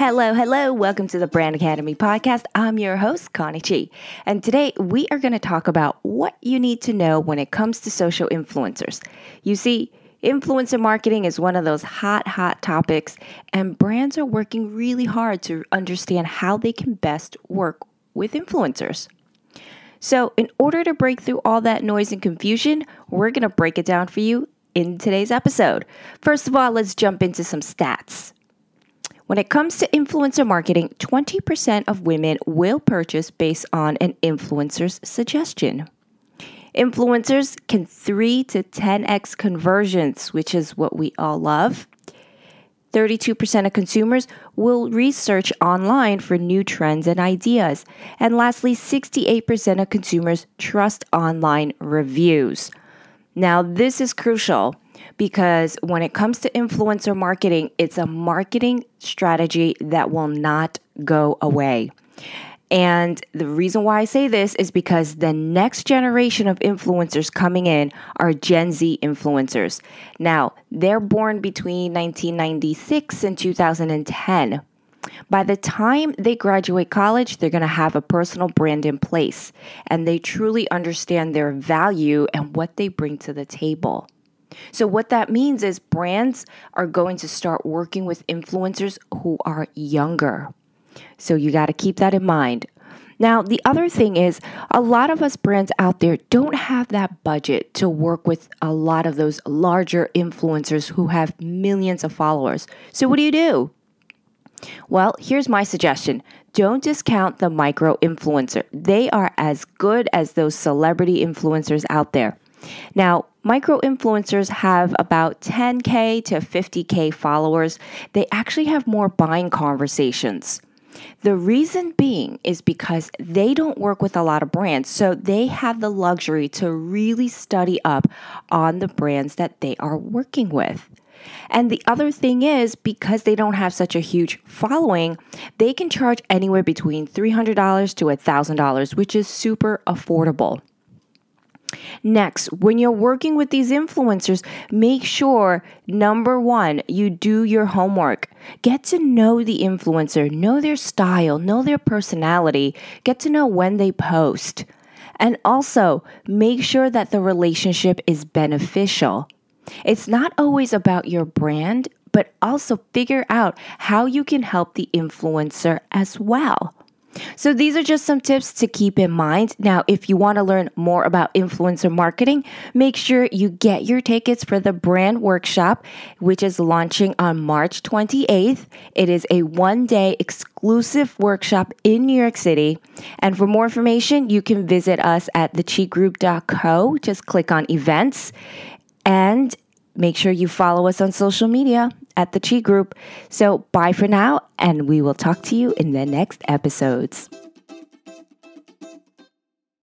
Hello, hello. Welcome to the Brand Academy podcast. I'm your host, Connie Chi. And today we are going to talk about what you need to know when it comes to social influencers. You see, influencer marketing is one of those hot, hot topics, and brands are working really hard to understand how they can best work with influencers. So, in order to break through all that noise and confusion, we're going to break it down for you in today's episode. First of all, let's jump into some stats. When it comes to influencer marketing, 20% of women will purchase based on an influencer's suggestion. Influencers can 3 to 10x conversions, which is what we all love. 32% of consumers will research online for new trends and ideas. And lastly, 68% of consumers trust online reviews. Now, this is crucial because when it comes to influencer marketing, it's a marketing strategy that will not go away. And the reason why I say this is because the next generation of influencers coming in are Gen Z influencers. Now, they're born between 1996 and 2010. By the time they graduate college, they're going to have a personal brand in place and they truly understand their value and what they bring to the table. So, what that means is brands are going to start working with influencers who are younger. So, you got to keep that in mind. Now, the other thing is, a lot of us brands out there don't have that budget to work with a lot of those larger influencers who have millions of followers. So, what do you do? Well, here's my suggestion don't discount the micro influencer. They are as good as those celebrity influencers out there. Now, micro influencers have about 10K to 50K followers. They actually have more buying conversations. The reason being is because they don't work with a lot of brands, so they have the luxury to really study up on the brands that they are working with. And the other thing is, because they don't have such a huge following, they can charge anywhere between $300 to $1,000, which is super affordable. Next, when you're working with these influencers, make sure number one, you do your homework. Get to know the influencer, know their style, know their personality, get to know when they post. And also, make sure that the relationship is beneficial. It's not always about your brand, but also figure out how you can help the influencer as well. So, these are just some tips to keep in mind. Now, if you want to learn more about influencer marketing, make sure you get your tickets for the brand workshop, which is launching on March 28th. It is a one day exclusive workshop in New York City. And for more information, you can visit us at thechigroup.co. Just click on events. And make sure you follow us on social media at the Chi Group. So, bye for now, and we will talk to you in the next episodes.